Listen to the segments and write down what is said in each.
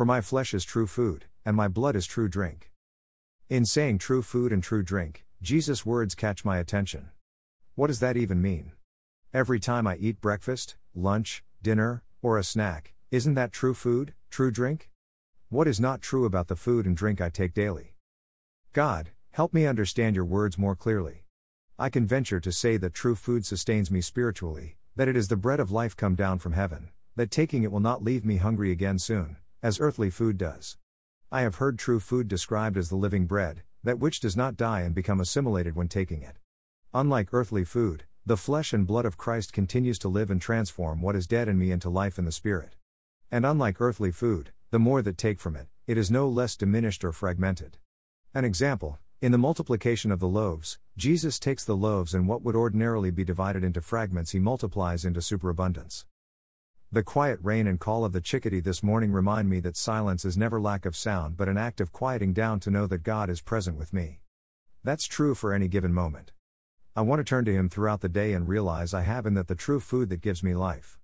For my flesh is true food, and my blood is true drink. In saying true food and true drink, Jesus' words catch my attention. What does that even mean? Every time I eat breakfast, lunch, dinner, or a snack, isn't that true food, true drink? What is not true about the food and drink I take daily? God, help me understand your words more clearly. I can venture to say that true food sustains me spiritually, that it is the bread of life come down from heaven, that taking it will not leave me hungry again soon, as earthly food does. I have heard true food described as the living bread, that which does not die and become assimilated when taking it. Unlike earthly food, the flesh and blood of Christ continues to live and transform what is dead in me into life in the Spirit. And unlike earthly food, the more that take from it, it is no less diminished or fragmented. An example in the multiplication of the loaves, Jesus takes the loaves and what would ordinarily be divided into fragments he multiplies into superabundance. The quiet rain and call of the chickadee this morning remind me that silence is never lack of sound but an act of quieting down to know that God is present with me. That's true for any given moment. I want to turn to Him throughout the day and realize I have in that the true food that gives me life.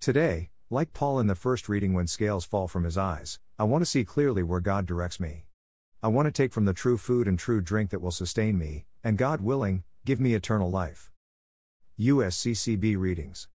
Today, like Paul in the first reading when scales fall from his eyes, I want to see clearly where God directs me. I want to take from the true food and true drink that will sustain me, and God willing, give me eternal life. USCCB Readings